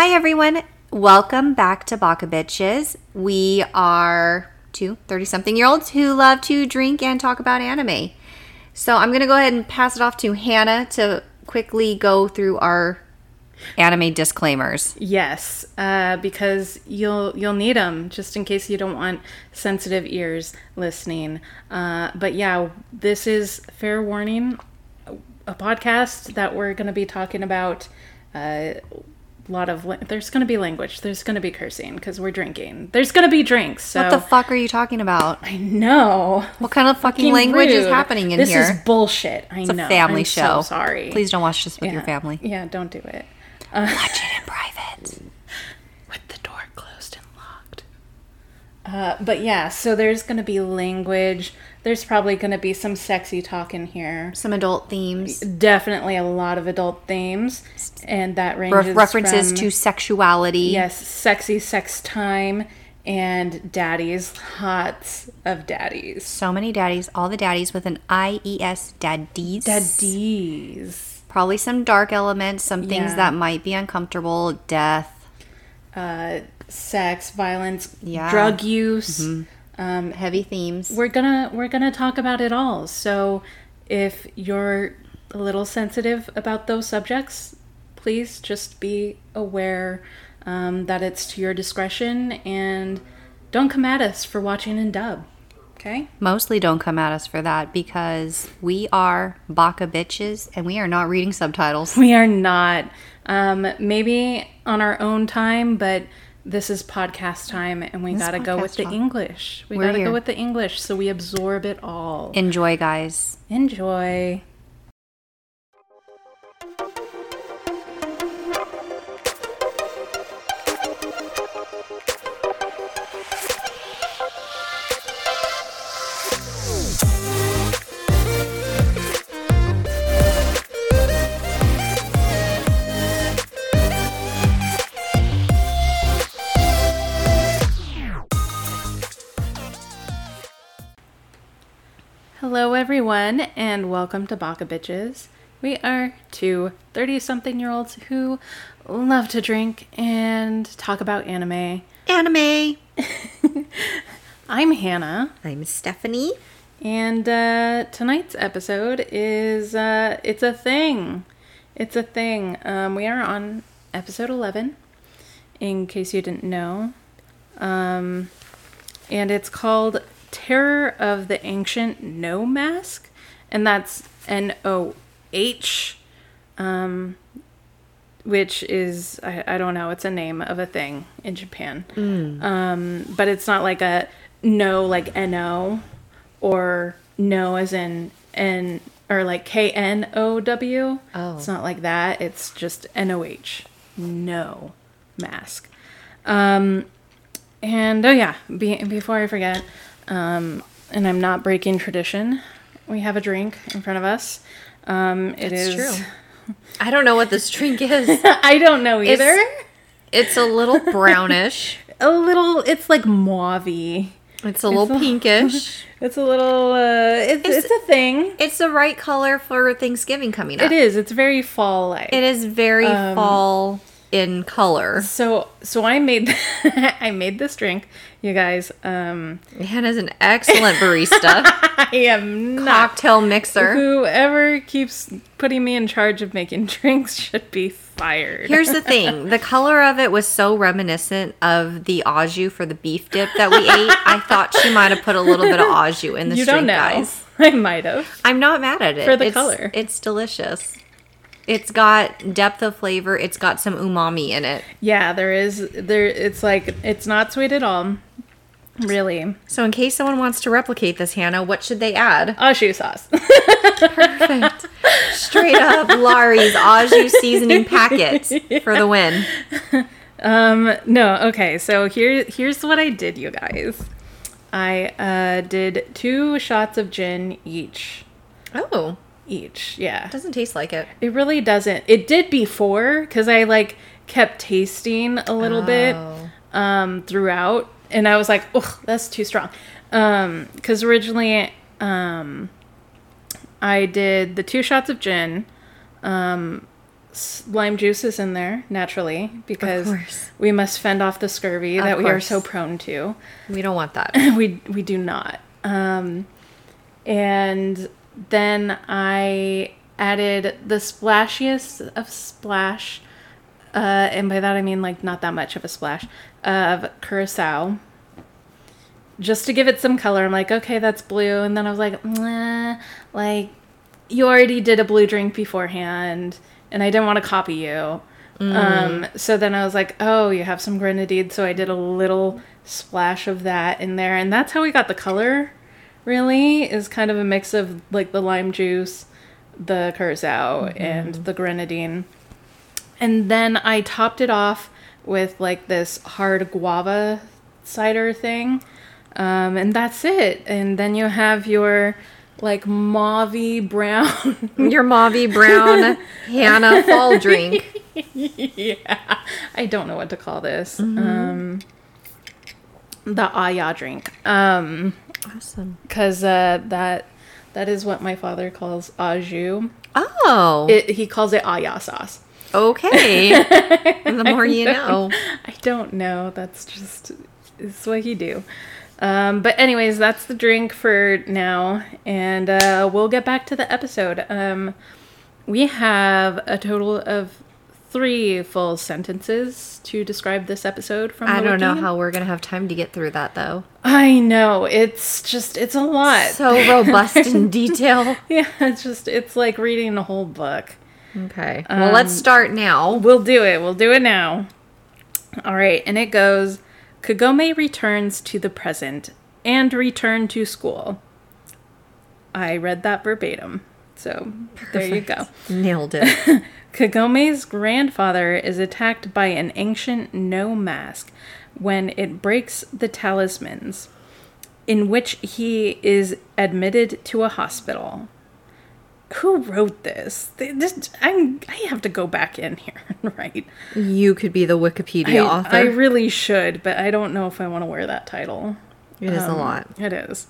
Hi, everyone. Welcome back to Baka Bitches. We are two 30 something year olds who love to drink and talk about anime. So I'm going to go ahead and pass it off to Hannah to quickly go through our anime disclaimers. Yes, uh, because you'll you'll need them just in case you don't want sensitive ears listening. Uh, but yeah, this is fair warning, a podcast that we're going to be talking about. Uh, lot of la- there's going to be language. There's going to be cursing because we're drinking. There's going to be drinks. So What the fuck are you talking about? I know. What kind of fucking Fucking language is happening in here? this here? is bullshit. I it's a family I'm show. So sorry. Please don't watch this with your family. Yeah, don't do it. Watch it in private. with the door closed and locked. Uh, but yeah, so there's going to be language. There's probably going to be some sexy talk in here. Some adult themes. Definitely a lot of adult themes, and that Re- ranges references from, to sexuality. yes, sexy sex time and daddies, hots of daddies, So many daddies, all the daddies with an I E S, daddies. daddies, Probably some dark elements, some things Yeah. that might be uncomfortable, death, uh, sex, violence, Yeah. Mm-hmm. drug use. Um, heavy themes. we're gonna we're gonna talk about it all so if you're a little sensitive about those subjects please just be aware um, that it's to your discretion and don't come at us for watching in dub okay Mostly don't come at us for that because we are baka bitches and we are not reading subtitles. we are not um, maybe on our own time but this is podcast time and we This gotta go with the time. english we We're gotta here. go with the english so we absorb it all Enjoy, guys. enjoy everyone, and welcome to Baka Bitches. We are two 30 something year olds who love to drink and talk about anime. Anime. I'm Hannah, I'm Stephanie. and uh, tonight's episode is uh, It's a Thing. It's a Thing. Um, we are on episode 11, in case you didn't know. Um, and it's called Terror of the Ancient Noh Mask, and that's N O H, um, which is I, I don't know, it's a name of a thing in Japan, um, but it's not like a no like N O or no as in N or like K N O W. Oh. It's not like that. It's just N O H, Noh mask. Um, and oh yeah, be, before I forget, um, and I'm not breaking tradition, we have a drink in front of us. Um, it That's is. true. I don't know what this drink is. I don't know either. It's a little brownish. a little. It's like mauvey. It's a little a- pinkish. It's a little. Uh, it's, It's- it's a thing. It's the right color for Thanksgiving coming up. It is. It's very fall like. It is very Um, fall in color. So so I made I made this drink, you guys. Um, Hannah's an excellent barista. I am not. Cocktail mixer. Whoever keeps putting me in charge of making drinks should be fired. Here's the thing: the color of it was so reminiscent of the au jus for the beef dip that we ate. I thought she might have put a little bit of au jus in this you drink, know. guys. I might have. I'm not mad at it For the It's- color. It's delicious. It's got depth of flavor. It's got some umami in it. Yeah, there is. There, it's like it's not sweet at all. Really, So, in case someone wants to replicate this, Hannah, what should they add? au jus sauce. Perfect. Straight up Lawry's au jus seasoning packet for the win. um, no, okay. So here, here's what I did, you guys. I uh, did two shots of gin each. Oh, Each, yeah. It doesn't taste like it. It really doesn't. It did before because I like kept tasting a little bit Oh. um, throughout, and I was like, "Ugh, that's too strong." Because originally, um, I did the two shots of gin, um, lime juice is in there naturally because we must fend off the scurvy Of that we are so prone to. We don't want that. we we do not. Um, and then I added the splashiest of splash, uh, and by that I mean like not that much of a splash of curacao. Just to give it some color, I'm like, okay, that's blue, and then I was like, nah, like you already did a blue drink beforehand, and I didn't want to copy you. Um, so then I was like, oh, you have some grenadine. So I did a little splash of that in there. And that's how we got the color, really, is kind of a mix of like the lime juice, the curacao, and the grenadine. And then I topped it off with like this hard guava cider thing. Um, and that's it. And then you have your like mauvey brown Your mauvey brown Hannah fall drink. yeah, I don't know what to call this. Um, the Aya drink. Um, Awesome. cause uh, that that is what my father calls au jus. Oh, It, he calls it Aya sauce. okay. the more you know. I don't know. That's just it's what he do. Um, but anyways, that's the drink for now, and uh, we'll get back to the episode. Um, we have a total of three full sentences to describe this episode from. I don't know how we're gonna have time to get through that though. I know it's just it's a lot. So robust in detail. yeah, it's just it's like reading a whole book. Okay. Well, let's um, start now. We'll do it. We'll do it now. All right, and it goes Kagome returns to the present and return to school. I read that verbatim. So there you go. Nailed it. Kagome's grandfather is attacked by an ancient Noh mask when it breaks the talismans, in which he is admitted to a hospital. Who wrote this? This I'm, I have to go back in here, right? you could be the Wikipedia I, author. I really should, but I don't know if I want to wear that title. it is a um, lot. It is.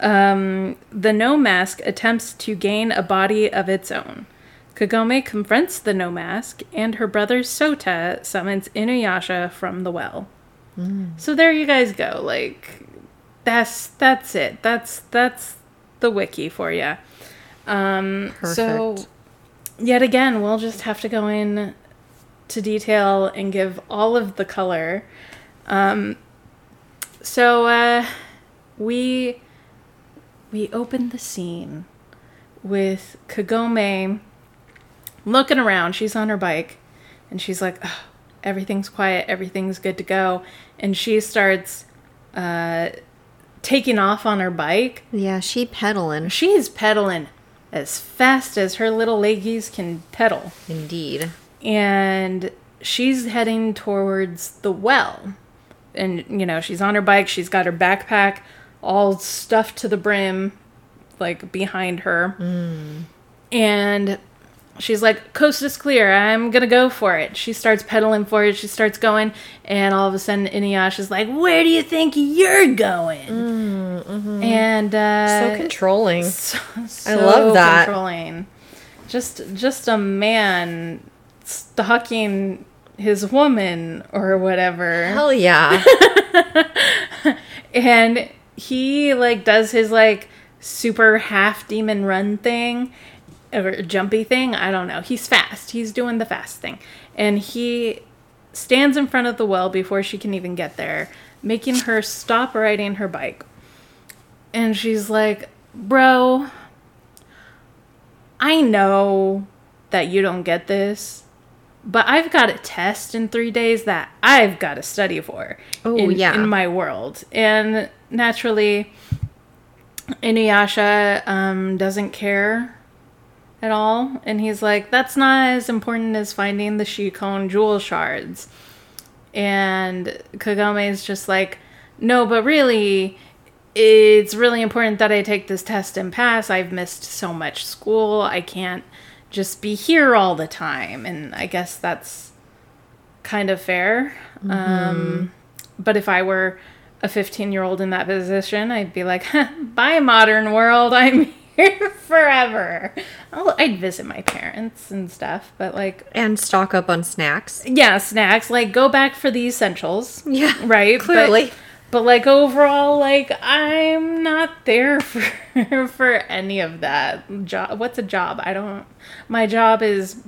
Um, the Noh Mask attempts to gain a body of its own. Kagome confronts the Noh Mask, and her brother Sota summons Inuyasha from the well. So there you guys go. Like, that's that's it. That's that's the wiki for you. Um, so yet again, we'll just have to go in to detail and give all of the color. Um, so uh, we we open the scene with Kagome looking around. She's on her bike, and she's like, "Ugh, "Everything's quiet. Everything's good to go." And she starts uh, taking off on her bike. Yeah, she pedaling. She's pedaling as fast as her little leggies can pedal Indeed. and she's heading towards the well. And you know, she's on her bike, she's got her backpack all stuffed to the brim like behind her. And she's like, "Coast is clear. I'm going to go for it." She starts pedaling for it. She starts going, and all of a sudden Inuyasha's like, "Where do you think you're going?" And uh So controlling. so, I love that. Controlling. Just just a man stalking his woman or whatever. Hell yeah. And he like does his like super half demon run thing or jumpy thing. I don't know. He's fast. He's doing the fast thing. And he stands in front of the well before she can even get there, making her stop riding her bike. And she's like, Bro, I know that you don't get this, but I've got a test in three days that I've got to study for. Oh, in, yeah. In my world. And naturally, Inuyasha um, doesn't care at all. And he's like, that's not as important as finding the Shikon jewel shards. And Kagome is just like, no, but really, it's really important that I take this test and pass. I've missed so much school. I can't just be here all the time. And I guess that's kind of fair. Um, but if I were a 15 year old in that position, I'd be like, bye, modern world. I'm here forever. I'll, I'd visit my parents and stuff, but like, And stock up on snacks. yeah, snacks. Like, go back for the essentials. Yeah, right. clearly. But, like overall, like I'm not there for for any of that. Job. What's a job? I don't. My job is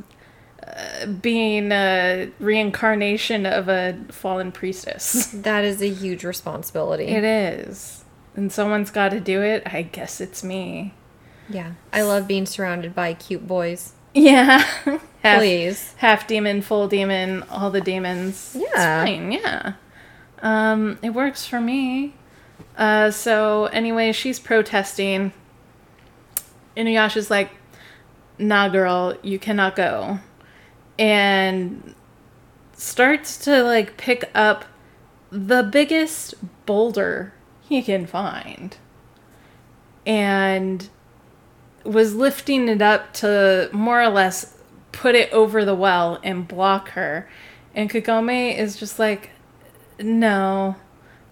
uh, being a reincarnation of a fallen priestess. That is a huge responsibility. It is, and someone's got to do it. I guess it's me. yeah. I love being surrounded by cute boys. Yeah. half, Please. half demon, full demon, all the demons. It's Yeah. fine, yeah. Um, it works for me. Uh, so anyway, she's protesting. Inuyasha's like, nah, girl, you cannot go. And starts to like pick up the biggest boulder he can find. And was lifting it up to more or less put it over the well and block her. And Kagome is just like, no,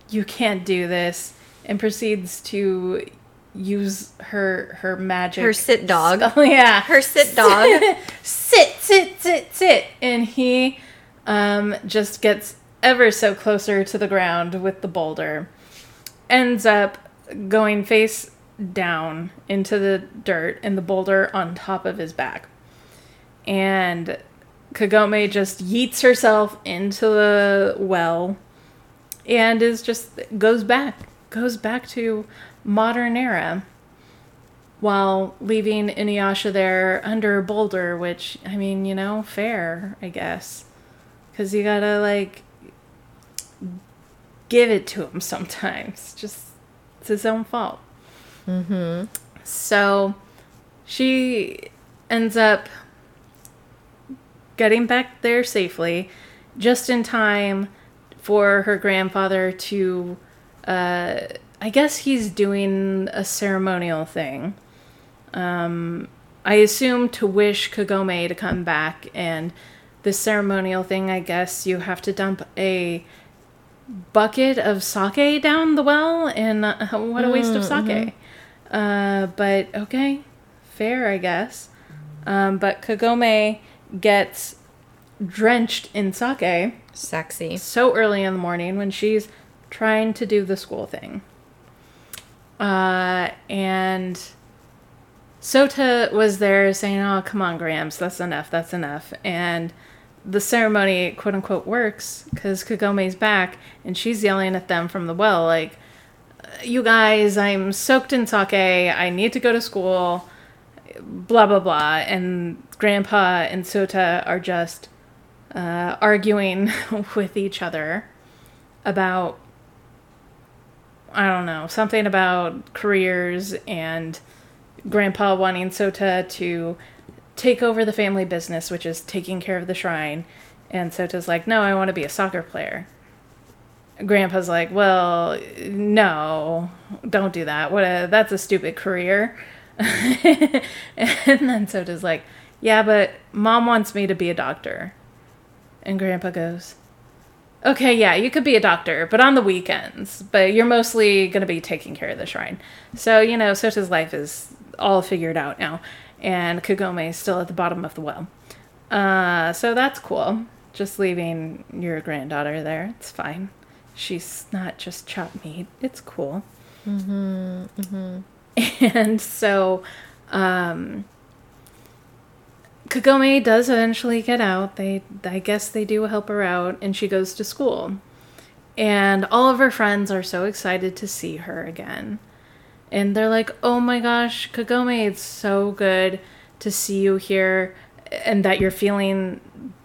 you can't do this. And proceeds to use her her magic Her sit dog. Oh yeah, Her sit dog. sit, sit, sit, sit. And he um, just gets ever so closer to the ground with the boulder. Ends up going face down into the dirt and the boulder on top of his back. And Kagome just yeets herself into the well and is just goes back goes back to modern era while leaving Inuyasha there under a boulder, which I mean, you know, fair, I guess, because you gotta like give it to him sometimes. Just it's his own fault. Mm-hmm. So she ends up getting back there safely, just in time for her grandfather to. Uh, I guess he's doing a ceremonial thing. Um, I assume to wish Kagome to come back, and this ceremonial thing, I guess you have to dump a bucket of sake down the well, and uh, what a waste of sake. Uh, but okay, fair, I guess. Um, but Kagome gets drenched in sake Sexy. so early in the morning when she's trying to do the school thing. Uh, and Sota was there saying, Oh, come on, Grams, that's enough, that's enough. And the ceremony, quote unquote, works because Kagome's back and she's yelling at them from the well, like, You guys, I'm soaked in sake, I need to go to school, blah, blah, blah. And Grandpa and Sota are just uh, arguing with each other about I don't know something about careers and Grandpa wanting Sota to take over the family business, which is taking care of the shrine, and Sota's like, "No, I want to be a soccer player." Grandpa's like, "Well, no, don't do that. What a that's a stupid career." and then Sota's like, "Yeah, but mom wants me to be a doctor." And Grandpa goes, Okay, yeah, you could be a doctor, but on the weekends. But you're mostly going to be taking care of the shrine. So, you know, Sota's life is all figured out now. And Kagome is still at the bottom of the well. Uh, so that's cool. Just leaving your granddaughter there. It's fine. She's not just chopped meat. It's cool. Mm-hmm. Mm-hmm. And so, um, Kagome does eventually get out. They, I guess, they do help her out, and she goes to school. And all of her friends are so excited to see her again. And they're like, "Oh my gosh, Kagome, it's so good to see you here, and that you're feeling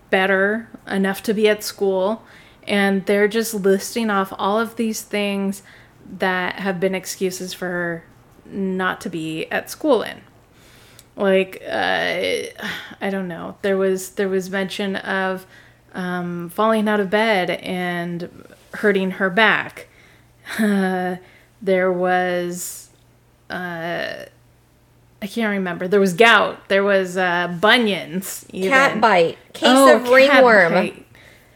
better enough to be at school." And they're just listing off all of these things that have been excuses for her not to be at school in like uh, I don't know. There was there was mention of um, falling out of bed and hurting her back. Uh, there was uh, I can't remember. There was gout. There was uh, bunions. Even. Cat bite. Case Oh, of ringworm. bite.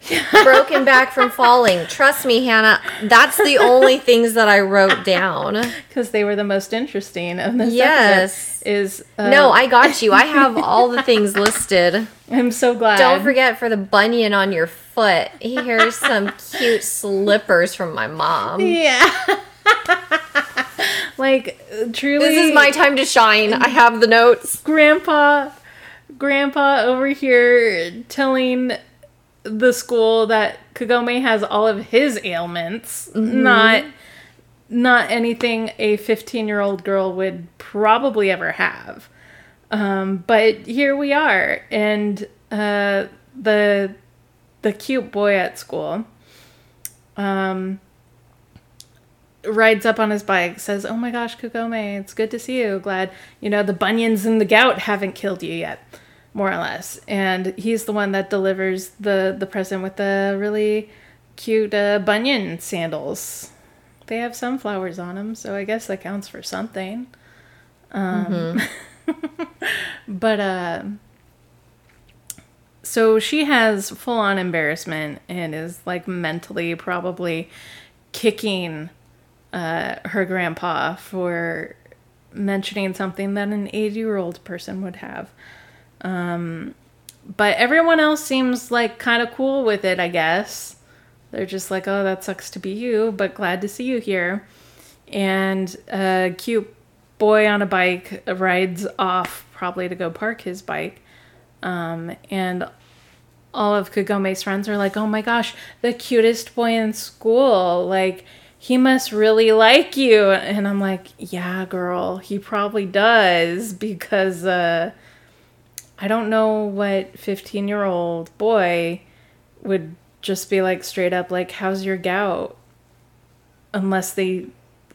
broken back from falling. Trust me, Hannah, that's the only things that I wrote down. because they were the most interesting of this Yes. Is uh, No, I got you. I have all the things listed. I'm so glad. Don't forget for the bunion on your foot. Here's some cute slippers from my mom. Yeah. like truly, This is my time to shine. I have the notes. grandpa. Grandpa over here telling the school that Kagome has all of his ailments, Mm-hmm. not not anything a 15 year old girl would probably ever have. Um, but here we are, and uh, the the cute boy at school um, rides up on his bike, says, "Oh my gosh, Kagome, it's good to see you. Glad you know the bunions and the gout haven't killed you yet." More or less, and he's the one that delivers the the present with the really cute uh, bunyan sandals. They have sunflowers on them, so I guess that counts for something. Um, but uh, so she has full on embarrassment and is like mentally probably kicking uh, her grandpa for mentioning something that an 80 year old person would have. Um, but everyone else seems like kind of cool with it, I guess. They're just like, oh, that sucks to be you, but glad to see you here. And a cute boy on a bike rides off, probably to go park his bike. Um, and all of Kagome's friends are like, oh my gosh, the cutest boy in school. Like, he must really like you. And I'm like, yeah, girl, he probably does because uh, I don't know what 15 year old boy would just be like straight up, like, how's your gout? Unless they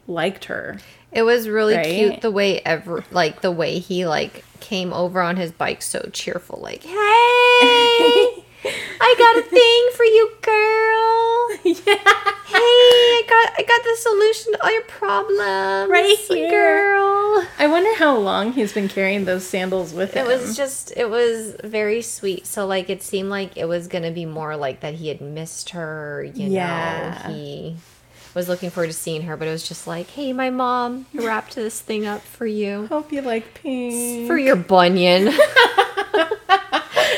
liked her. It was really Right? cute the way ever like the way he like came over on his bike so cheerful like, "Hey! I got a thing for you, girl. yeah. Hey, I got I got the solution to all your problems. Right here. girl." I wonder how long he's been carrying those sandals with him. It was just it was very sweet. So like it seemed like it was gonna be more like that he had missed her, you Yeah. know. He was looking forward to seeing her, but it was just like, Hey my mom wrapped this thing up for you. Hope you like pink. For your bunion.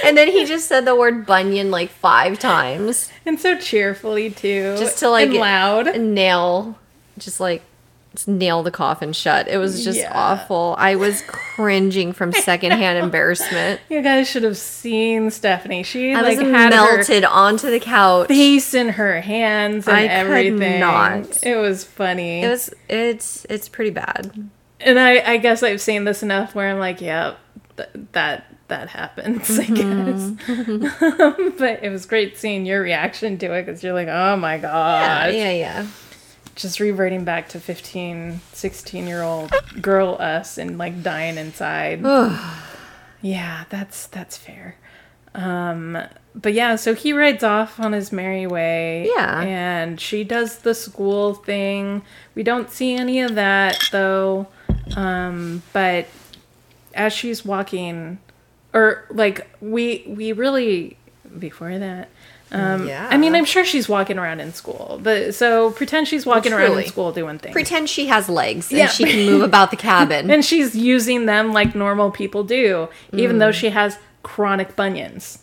and then he just said the word bunion like five times. and so cheerfully too. Just to like and loud. nail just like nail the coffin shut. It was just Yeah. awful. I was cringing from secondhand embarrassment. You guys should have seen Stephanie. She I like was had her melted onto the couch. face in her hands and I could everything. not. It was funny. It was it's it's pretty bad. and I, I guess I've seen this enough where I'm like, yeah, th- that that happens, Mm-hmm. I guess. but it was great seeing your reaction to it because you're like, oh my Yeah, yeah, yeah. Just reverting back to 15, 16 year old girl us and like dying inside. yeah, that's that's fair. Um, but yeah, so he rides off on his merry way. Yeah. And she does the school thing. We don't see any of that though. Um, but as she's walking or like we we really before that um Yeah. i mean i'm sure she's walking around in school but so pretend she's walking around in school doing things Pretend she has legs and Yeah. she can move about the cabin. and she's using them like normal people do even Mm. though she has chronic bunions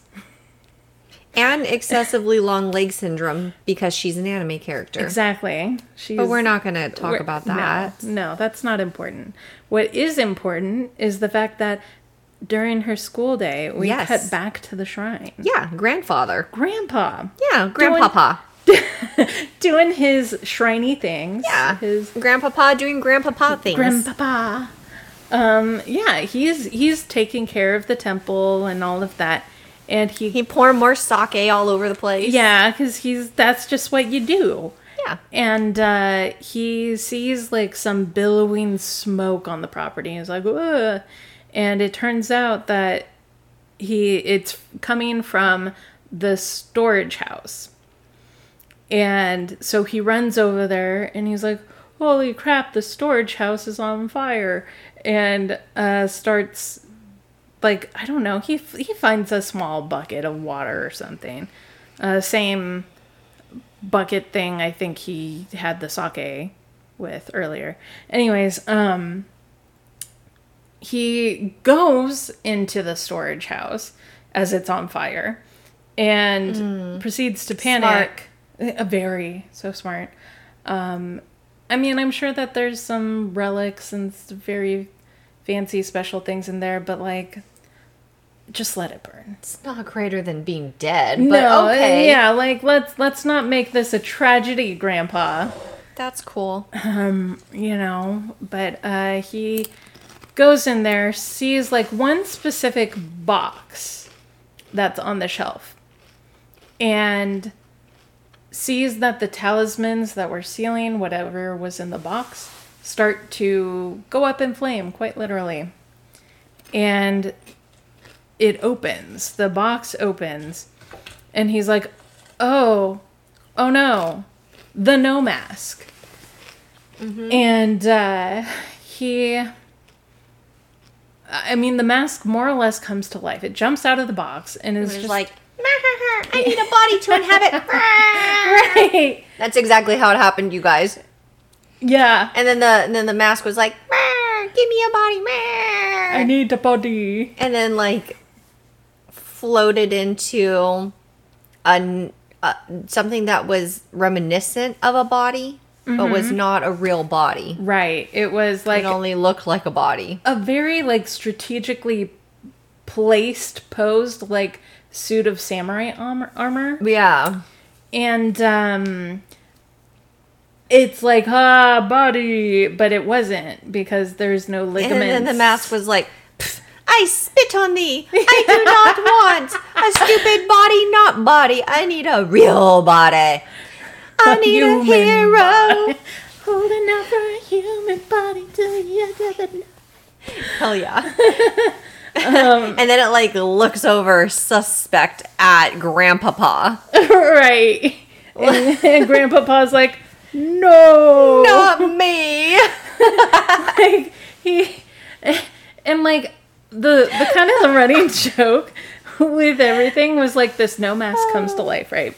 and excessively long leg syndrome because she's an anime character. exactly she's But we're not going to talk about no, that. no that's not important what is important is the fact that during her school day we Yes. cut back to the shrine Yeah, grandfather. grandpa Yeah, grandpapa. doing his shriney things. Yeah, his grandpapa doing grandpapa things. grandpapa. Um, yeah, he's he's taking care of the temple and all of that, and he, he poured more sake all over the place. yeah, because he's that's just what you do. Yeah. And uh, he sees like some billowing smoke on the property. He's like, Ugh. And it turns out that he it's coming from the storage house. And so he runs over there and he's like, "Holy crap! The storage house is on fire!" And uh, starts like I don't know. He he finds a small bucket of water or something, Uh, same bucket thing I think he had the sake with earlier. Anyways, um he goes into the storage house as it's on fire and proceeds to panic. A very so smart. Um I mean, I'm sure that there's some relics and very fancy special things in there, but like just let it burn. It's not greater than being dead, but no, okay. yeah, like let's let's not make this a tragedy, Grandpa. That's cool. You know, but uh, he goes in there, sees like one specific box that's on the shelf, and sees that the talismans that were sealing whatever was in the box start to go up in flame, quite literally. And it opens. The box opens. And he's like, oh, oh no, the Noh mask. And uh, he. I mean, the mask more or less comes to life. It jumps out of the box and is It's just like, I need a body to inhabit. right. That's exactly how it happened, you guys. Yeah. And then the and then the mask was like, "Give me a body." I need a body. and then like floated into a, n- uh, something that was reminiscent of a body, but was not a real body. Right. It was like it only looked like a body. a very like strategically placed, posed like suit of samurai armor. Yeah. And um it's like ah body, but it wasn't because there's no ligaments. And then the mask was like, "Pff, I spit on thee. I do not want a stupid body, not body. I need a real body. I need a, hero. body. Holding out for a human body till you the Hell yeah. Um, and then it like looks over suspect at grandpapa. right. And, and Grandpapa's like, no, Not me. like he, and like the the kind of the running joke with everything was like this Noh mask comes to oh. life, right?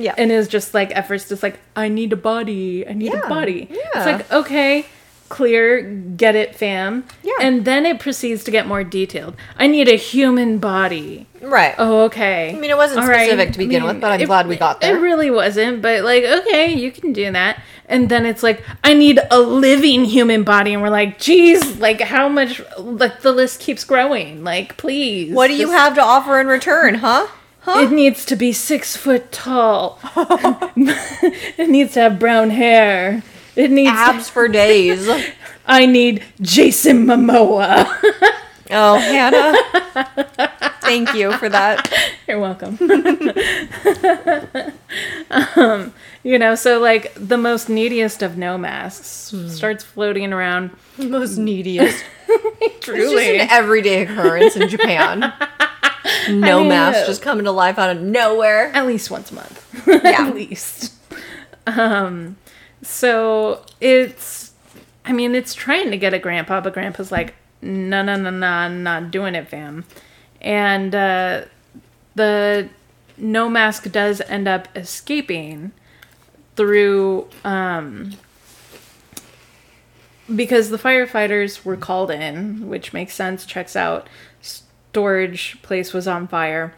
Yeah. and is just like at first it's like I need a body, I need Yeah, a body. yeah. It's like okay, clear, get it, fam. Yeah. and then it proceeds to get more detailed. I need a human body. right. Oh, okay. I mean, it wasn't All right. specific to begin I mean, with, but I'm it- glad we got there. It really wasn't, but like, okay, you can do that. And then it's like, I need a living human body, and we're like, geez, like how much? Like the list keeps growing. Like, please, what do you have to offer in return, huh? Huh? It needs to be six foot tall. it needs to have brown hair. It needs. Abs for days. I need Jason Momoa. Oh, Hannah. Thank you for that. You're welcome. um, you know, so like the most neediest of Noh masks Hmm. starts floating around. Most neediest. Truly. It's just an everyday occurrence in Japan. Noh mask just coming to life out of nowhere. At least once a month. Yeah. At least. Um, so it's, I mean, it's trying to get a grandpa, but grandpa's like, no, no, no, no, I'm not doing it, fam. And uh, the Noh mask does end up escaping through, um, because the firefighters were called in, which makes sense, checks out. Storage place was on fire.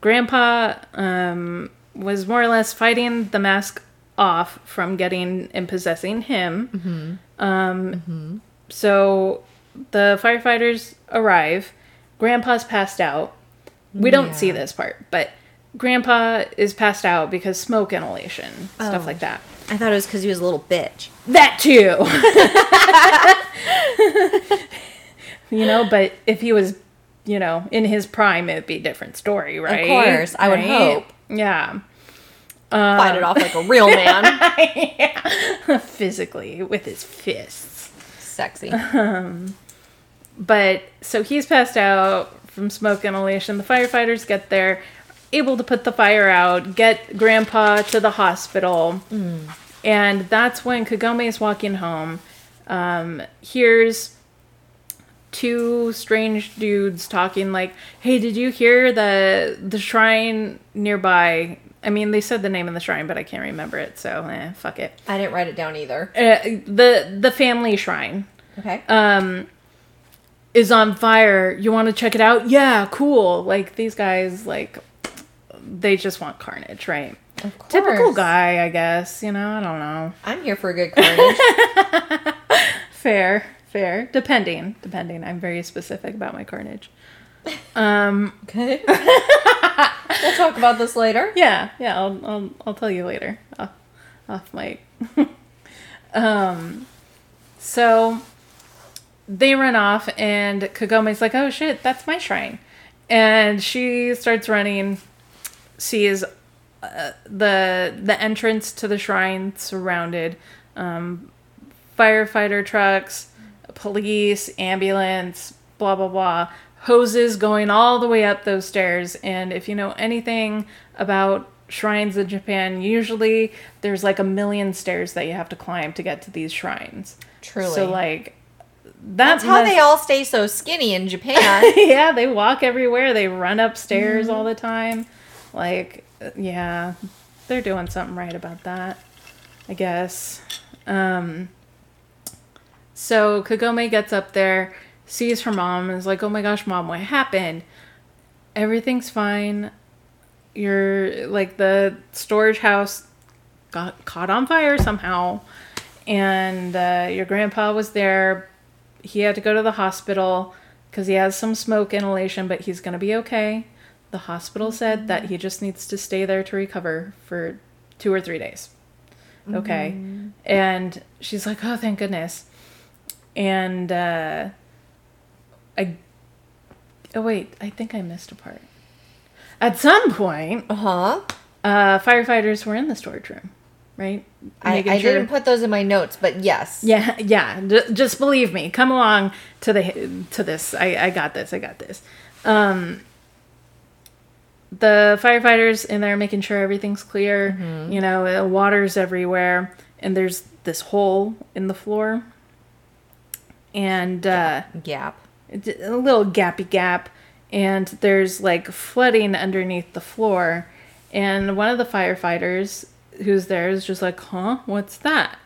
Grandpa um, was more or less fighting the mask off from getting and possessing him. Um, So the firefighters arrive. Grandpa's passed out. We don't see this part, but Grandpa is passed out because smoke inhalation, stuff Oh. like that. I thought it was because he was a little bitch. That too. you know, but if he was, you know, in his prime, it'd be a different story, right? Of course, I would Right? hope. Yeah. Fight it off like a real man. Physically, with his fists. Sexy. But so he's passed out from smoke inhalation. The firefighters get there, able to put the fire out, get Grandpa to the hospital. And that's when Kagome is walking home, um, hears two strange dudes talking like, "Hey, did you hear the the shrine nearby?" I mean, they said the name of the shrine, but I can't remember it, so eh, fuck it. I didn't write it down either. Uh, the the family shrine Okay. um is on fire. You want to check it out? Yeah, cool. Like these guys like they just want carnage, right? of course. Typical guy, I guess. You know, I don't know. I'm here for a good carnage. Fair, fair. Depending, depending. I'm very specific about my carnage. Um, okay. we'll talk about this later. yeah, yeah. I'll, I'll, I'll tell you later. Off, off mic. um, so they run off, and Kagome's like, "Oh shit, that's my shrine," and she starts running. Sees uh, the the entrance to the shrine surrounded. Um, firefighter trucks, police, ambulance, blah blah blah, hoses going all the way up those stairs. And if you know anything about shrines in Japan, usually there's like a million stairs that you have to climb to get to these shrines. Truly. So like that That's how they all stay so skinny in Japan. yeah, they walk everywhere. They run upstairs Mm-hmm. all the time. Like, yeah, they're doing something right about that, I guess. Um, so Kagome gets up there, sees her mom, and is like, "Oh my gosh, mom, what happened? Everything's fine. You're like the storage house got caught on fire somehow, and uh, your grandpa was there. He had to go to the hospital because he has some smoke inhalation, but he's gonna be okay. The hospital said that he just needs to stay there to recover for two or three days. Okay. And she's like, oh, thank goodness. And uh, I. Oh, wait, I think I missed a part. At some point, Uh huh. uh, firefighters were in the storage room, right? I, Making I sure- didn't put those in my notes, but yes. yeah, yeah. Just believe me. Come along to the to this. I I got this. I got this. Um, the firefighters in there making sure everything's clear. You know, uh, water's everywhere, and there's this hole in the floor, and uh, Gap. a little gappy gap and there's like flooding underneath the floor and one of the firefighters who's there is just like huh what's that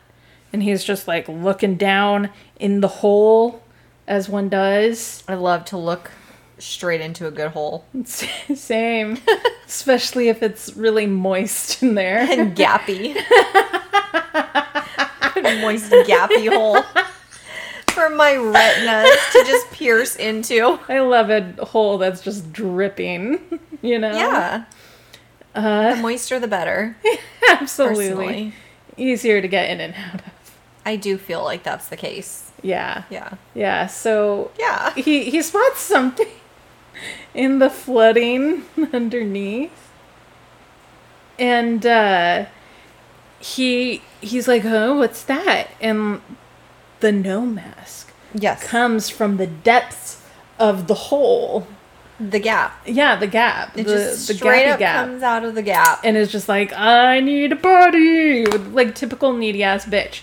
and he's just like looking down in the hole as one does I love to look straight into a good hole. same especially if it's really moist in there And gappy. Moist gappy hole. For my retinas to just pierce into. i love a hole that's just dripping you know Yeah. uh, The moister the better. absolutely Personally. easier to get in and out of I do feel like that's the case. yeah Yeah. Yeah, so Yeah. he he spots something in the flooding underneath. And uh he he's like, "Oh, what's that?" And the Noh mask Yes. comes from the depths of the hole. The gap. Yeah, the gap. It the just the straight up gap. comes out of the gap. and is just like, "I need a body." Like typical needy ass bitch.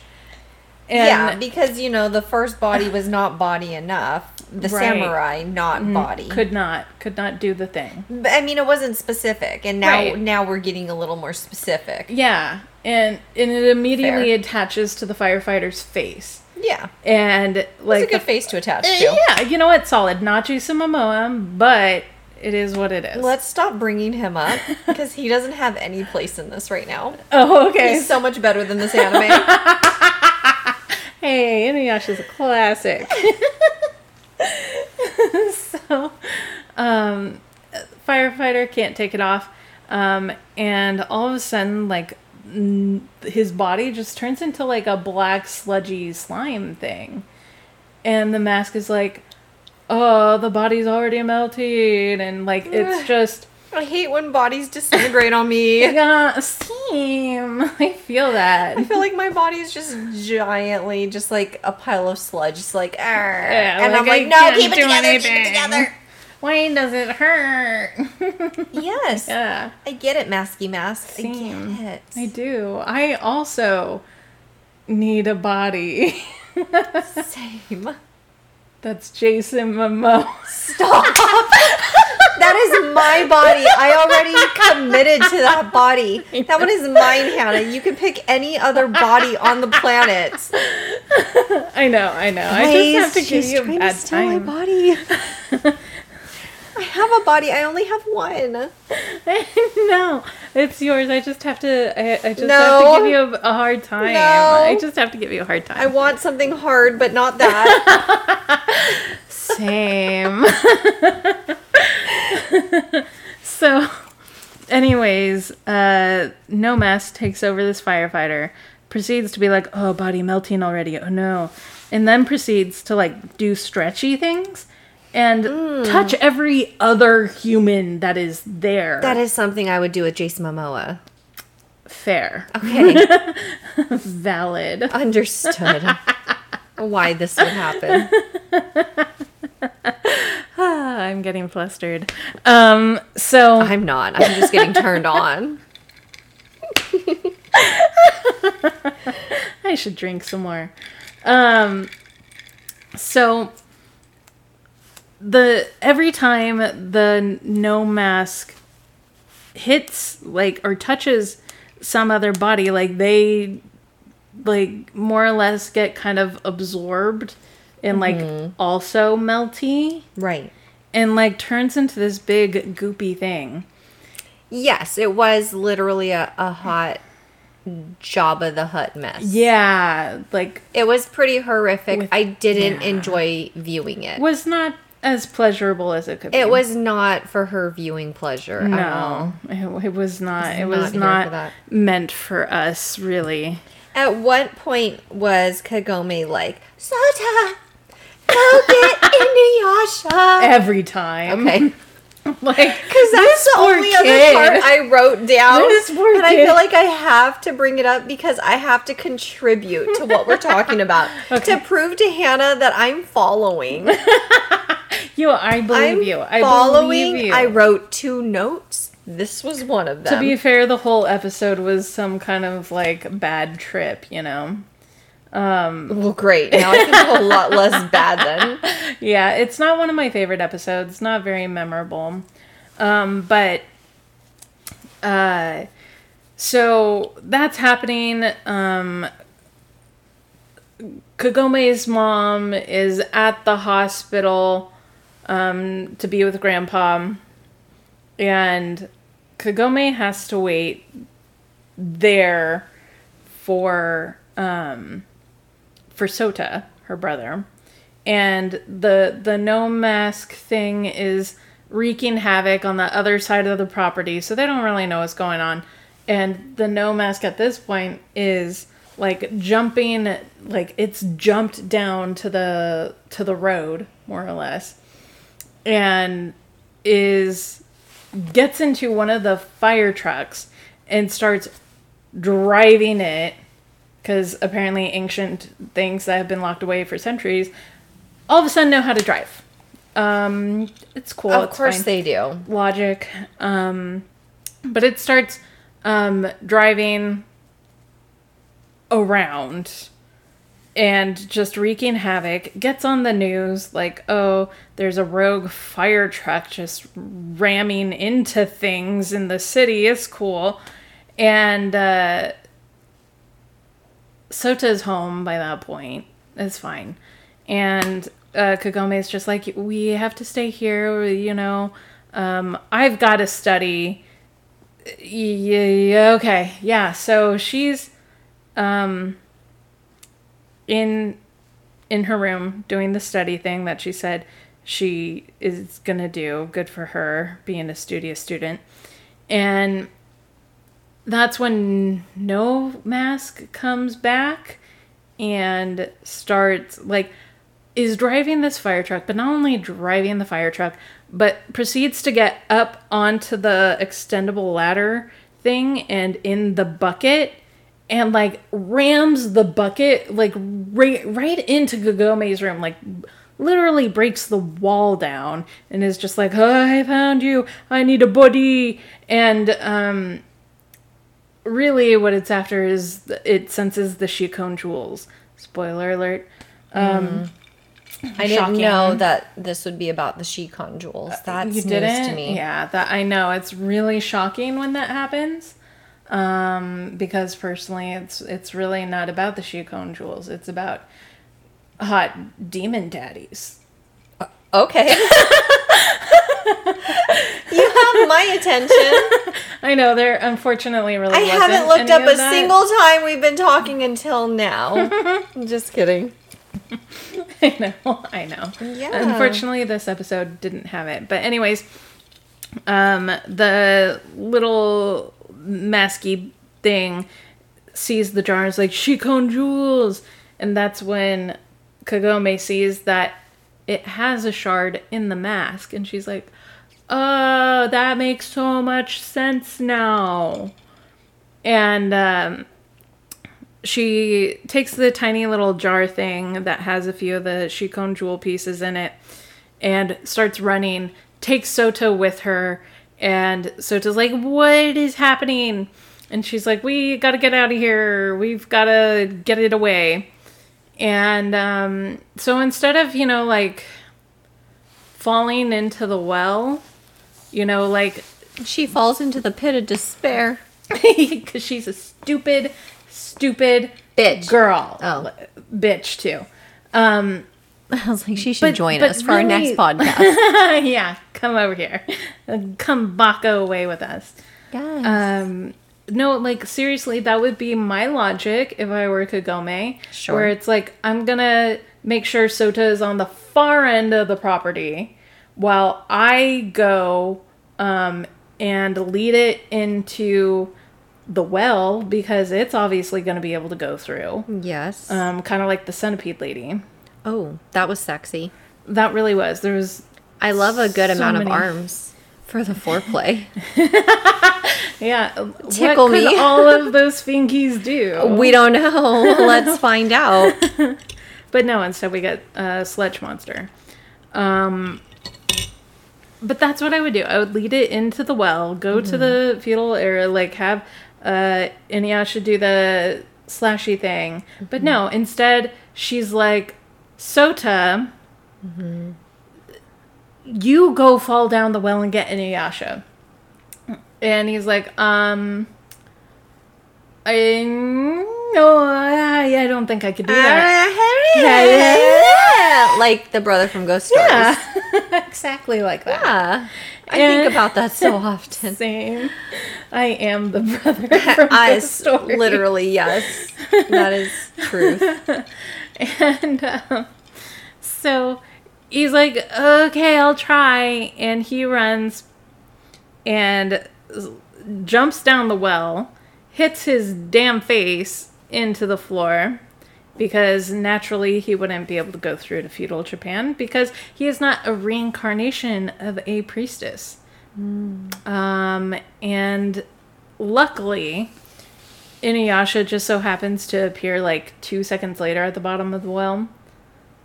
And yeah, because you know the first body was not body enough. The Right. Samurai, not mm, body. could not could not do the thing. But, I mean, it wasn't specific, and now Right. now we're getting a little more specific. Yeah, and and it immediately Fair. attaches to the firefighter's face, Yeah, and it's like a good the- face to attach Eh, to. yeah, you know what? Solid, not Jason Momoa, but it is what it is. Let's stop bringing him up because he doesn't have any place in this right now. oh, okay. He's so much better than this anime. hey, Inuyasha's a classic. so, um, firefighter can't take it off, um, and all of a sudden, like Mm, his body just turns into like a black sludgy slime thing, and the mask is like, "Oh, the body's already melted," and like it's just. I hate when bodies disintegrate on me. Yeah, steam. I feel that. I feel like my body is just giantly, just like a pile of sludge. Just like. Yeah, and I'm like, no, keep it together, keep it together. Why does it hurt? Yes, yeah, I get it, masky mask. Same. I get I do. I also need a body. Same. That's Jason Momoa. Stop. that is my body. I already committed to that body. That one is mine, Hannah. You can pick any other body on the planet. I know, I know. I just have to give you a bad steal my body. I have a body. I only have one. no, it's yours. I just have to. I, I just have to give you a, a hard time. No. I just have to give you a hard time. I want something hard, but not that. Same. so, anyways, uh, Noh Mask takes over this firefighter, proceeds to be like, oh, body melting already. Oh no. And then proceeds to like do stretchy things and touch every other human that is there. that is something I would do with Jason Momoa. fair. Okay, Valid. understood. Why this would happen? Ah, I'm getting flustered. Um, so I'm not. I'm just getting turned on. I should drink some more. Um, so the every time the Noh mask hits like or touches some other body, like they like more or less get kind of absorbed and like mm-hmm. also melty Right. and like turns into this big goopy thing. Yes, it was literally a, a hot Jabba the Hutt mess. Yeah, like It was pretty horrific. With- I didn't yeah. enjoy viewing it. was not as pleasurable as it could be. It was not for her viewing pleasure at all. No, it, it was not. It was here not for meant for us, really. At what point was Kagome like, Sota, go get Inuyasha? Every time. Okay. like Because that's the only kid. other part I wrote down. And I kid. feel like I have to bring it up because I have to contribute to what we're talking about. Okay. To prove to Hannah that I'm following. You, I believe I'm you. I following. believe you. I wrote two notes. This was one of them. to be fair, the whole episode was some kind of like bad trip, you know. well, great. Now I feel a lot less bad then. Yeah, it's not one of my favorite episodes. Not very memorable. Um, but uh so that's happening. Um Kagome's mom is at the hospital um to be with grandpa and Kagome has to wait there for um for Sota, her brother. And the the Noh mask thing is wreaking havoc on the other side of the property, so they don't really know what's going on. And the Noh mask at this point is like jumping like it's jumped down to the to the road more or less and is gets into one of the fire trucks and starts driving it because apparently ancient things that have been locked away for centuries all of a sudden know how to drive. Um, it's cool. of it's course fine. they do. logic. Um, but it starts um, driving around and just wreaking havoc. Gets on the news like, oh, there's a rogue fire truck just ramming into things in the city. It's cool. And uh, Sota's home by that point. It's fine. And uh, Kagome is just like, we have to stay here, you know. Um, I've got to study. Yeah, okay. Yeah, so she's um, in in her room doing the study thing that she said she is going to do. Good for her being a studious student. And that's when Noh Mask comes back and starts like is driving this fire truck, but not only driving the fire truck, but proceeds to get up onto the extendable ladder thing and in the bucket and like rams the bucket like right, right into Kagome's room, like literally breaks the wall down and is just like, oh, I found you. I need a body. And um really what it's after is it senses the Shikon jewels. Spoiler alert. Um I didn't Shocking. know that this would be about the Shikon jewels. That's you didn't? to me. Yeah, that I know. It's really shocking when that happens. Um, because personally, it's it's really not about the Shikon jewels. It's about hot demon daddies. Okay. you have my attention. I know they're unfortunately really. I haven't looked up a that. single time we've been talking until now. Just kidding. I know, I know. Yeah. Unfortunately, this episode didn't have it. But anyways, um, the little masky thing sees the jar and is like, Shikon jewels! And that's when Kagome sees that it has a shard in the mask. And she's like, oh, that makes so much sense now. And um, she takes the tiny little jar thing that has a few of the Shikon jewel pieces in it and starts running, takes Sota with her, and so it's like, What is happening? And she's like, We gotta get out of here. We've gotta get it away. And um, so instead of, you know, like falling into the well, you know, like She falls into the pit of despair. because she's a stupid, stupid Bitch. girl. Oh. bitch too. Um, I was like, she should But- join but us for our next podcast. yeah, come over here, come baka away with us. Yes. Um, no, like seriously, that would be my logic if I were Kagome. Sure. Where it's like I'm gonna make sure Sota is on the far end of the property, while I go um, and lead it into the well because it's obviously going to be able to go through. yes. Um, kind of like the centipede lady. oh, that was sexy. That really was. There was I love a good So amount many- of arms for the foreplay. yeah. Tickle what could me. all of those finkies do? we don't know. Let's find out. But no, instead we get a sledge monster. Um, but that's what I would do. I would lead it into the well, go to the feudal area, like have uh, Inuyasha do the slashy thing. But no, instead she's like, Sota, you go fall down the well and get Inuyasha. And he's like, um, I no, I, I don't think I could do that. like the brother from Ghost Stories. Yeah, exactly like that. Yeah. I And- think about that so often. Same. I am the brother from I Ghost Story. literally yes. That is truth. And um, so he's like, okay, I'll try. And he runs and jumps down the well, hits his damn face into the floor because naturally he wouldn't be able to go through to feudal Japan because he is not a reincarnation of a priestess. Um, and luckily, Inuyasha just so happens to appear like two seconds later at the bottom of the well.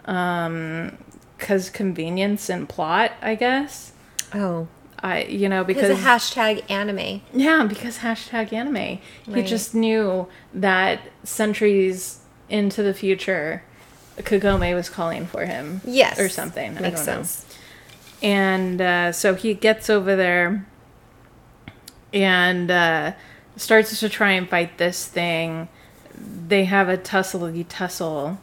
Um, cause convenience and plot, I guess. Oh. I, you know, Because because hashtag anime. yeah, because hashtag anime. He just knew that centuries into the future, Kagome was calling for him. Yes. Or something. I Makes don't know. sense. And uh, so he gets over there and uh, starts to try and fight this thing. They have a tussly tussle.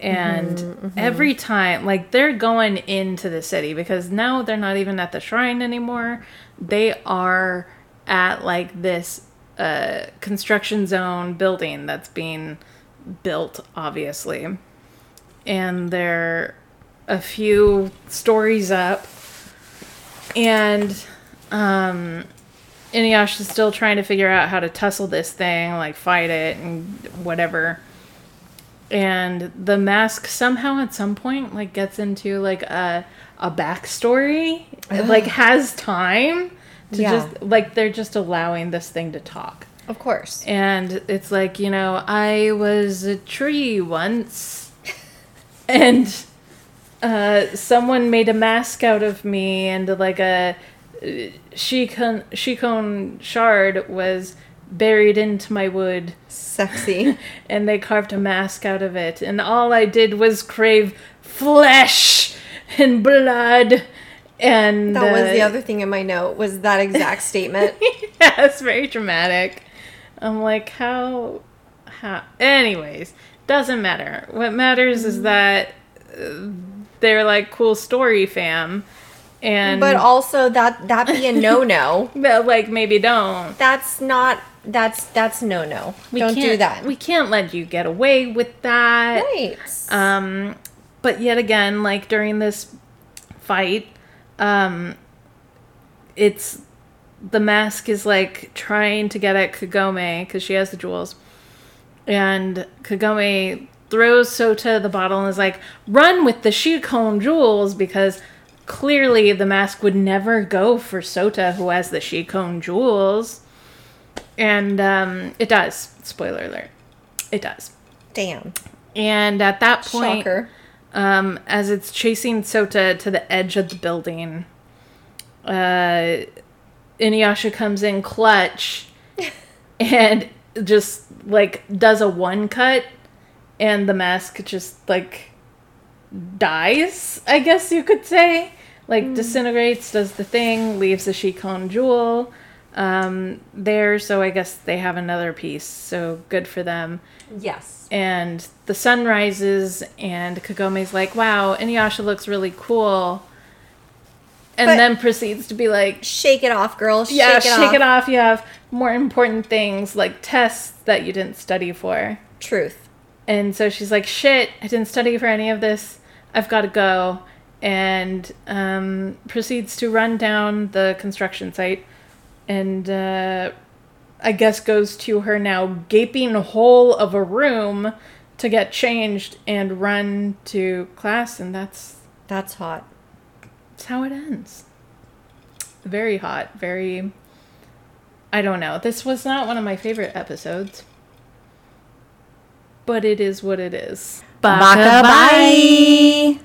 And every time, like, they're going into the city because now they're not even at the shrine anymore. They are at, like, this uh, construction zone building that's being built, obviously. And they're a few stories up. And um, Inuyasha's still trying to figure out how to tussle this thing, like fight it and whatever. And the mask somehow at some point like gets into like a a backstory. It like has time to Yeah. just like they're just allowing this thing to talk. Of course. And it's like, you know, I was a tree once. and uh, someone made a mask out of me, and like a uh, shikon, shikon shard was buried into my wood. Sexy. And they carved a mask out of it. And all I did was crave flesh and blood. And That was uh, the other thing in my note was that exact statement. yeah, it's very dramatic. I'm like, how, how? Anyways, doesn't matter. What matters Mm-hmm. is that uh, they're like cool story fam, and but also that that be a no no. like maybe don't. That's not that's that's no no. We Don't do that. We can't let you get away with that. right. Um, but yet again, like during this fight, um, it's the mask is like trying to get at Kagome because she has the jewels, and Kagome throws Sota the bottle and is like, "Run with the Shikon jewels," because clearly the mask would never go for Sota, who has the Shikon jewels, and um, it does. Spoiler alert, it does. Damn. And at that point, Shocker. um, as it's chasing Sota to the edge of the building, uh, Inuyasha comes in clutch and just like does a one cut, and the mask just like dies. I guess you could say, like disintegrates, does the thing, leaves the Shikon jewel um, there. So I guess they have another piece. So good for them Yes. and the sun rises and Kagome's like, "Wow, Inuyasha looks really cool." And But- then proceeds to be like, Shake it off, girl. "Yeah, shake it shake off. it off. You have more important things like tests that you didn't study for." Truth. And so she's like, "Shit, I didn't study for any of this. I've got to go." And um, proceeds to run down the construction site, and uh, I guess goes to her now gaping hole of a room to get changed and run to class, and that's That's hot. that's how it ends. Very hot, very. I don't know. This was not one of my favorite episodes. But it is what it is. Baka bye.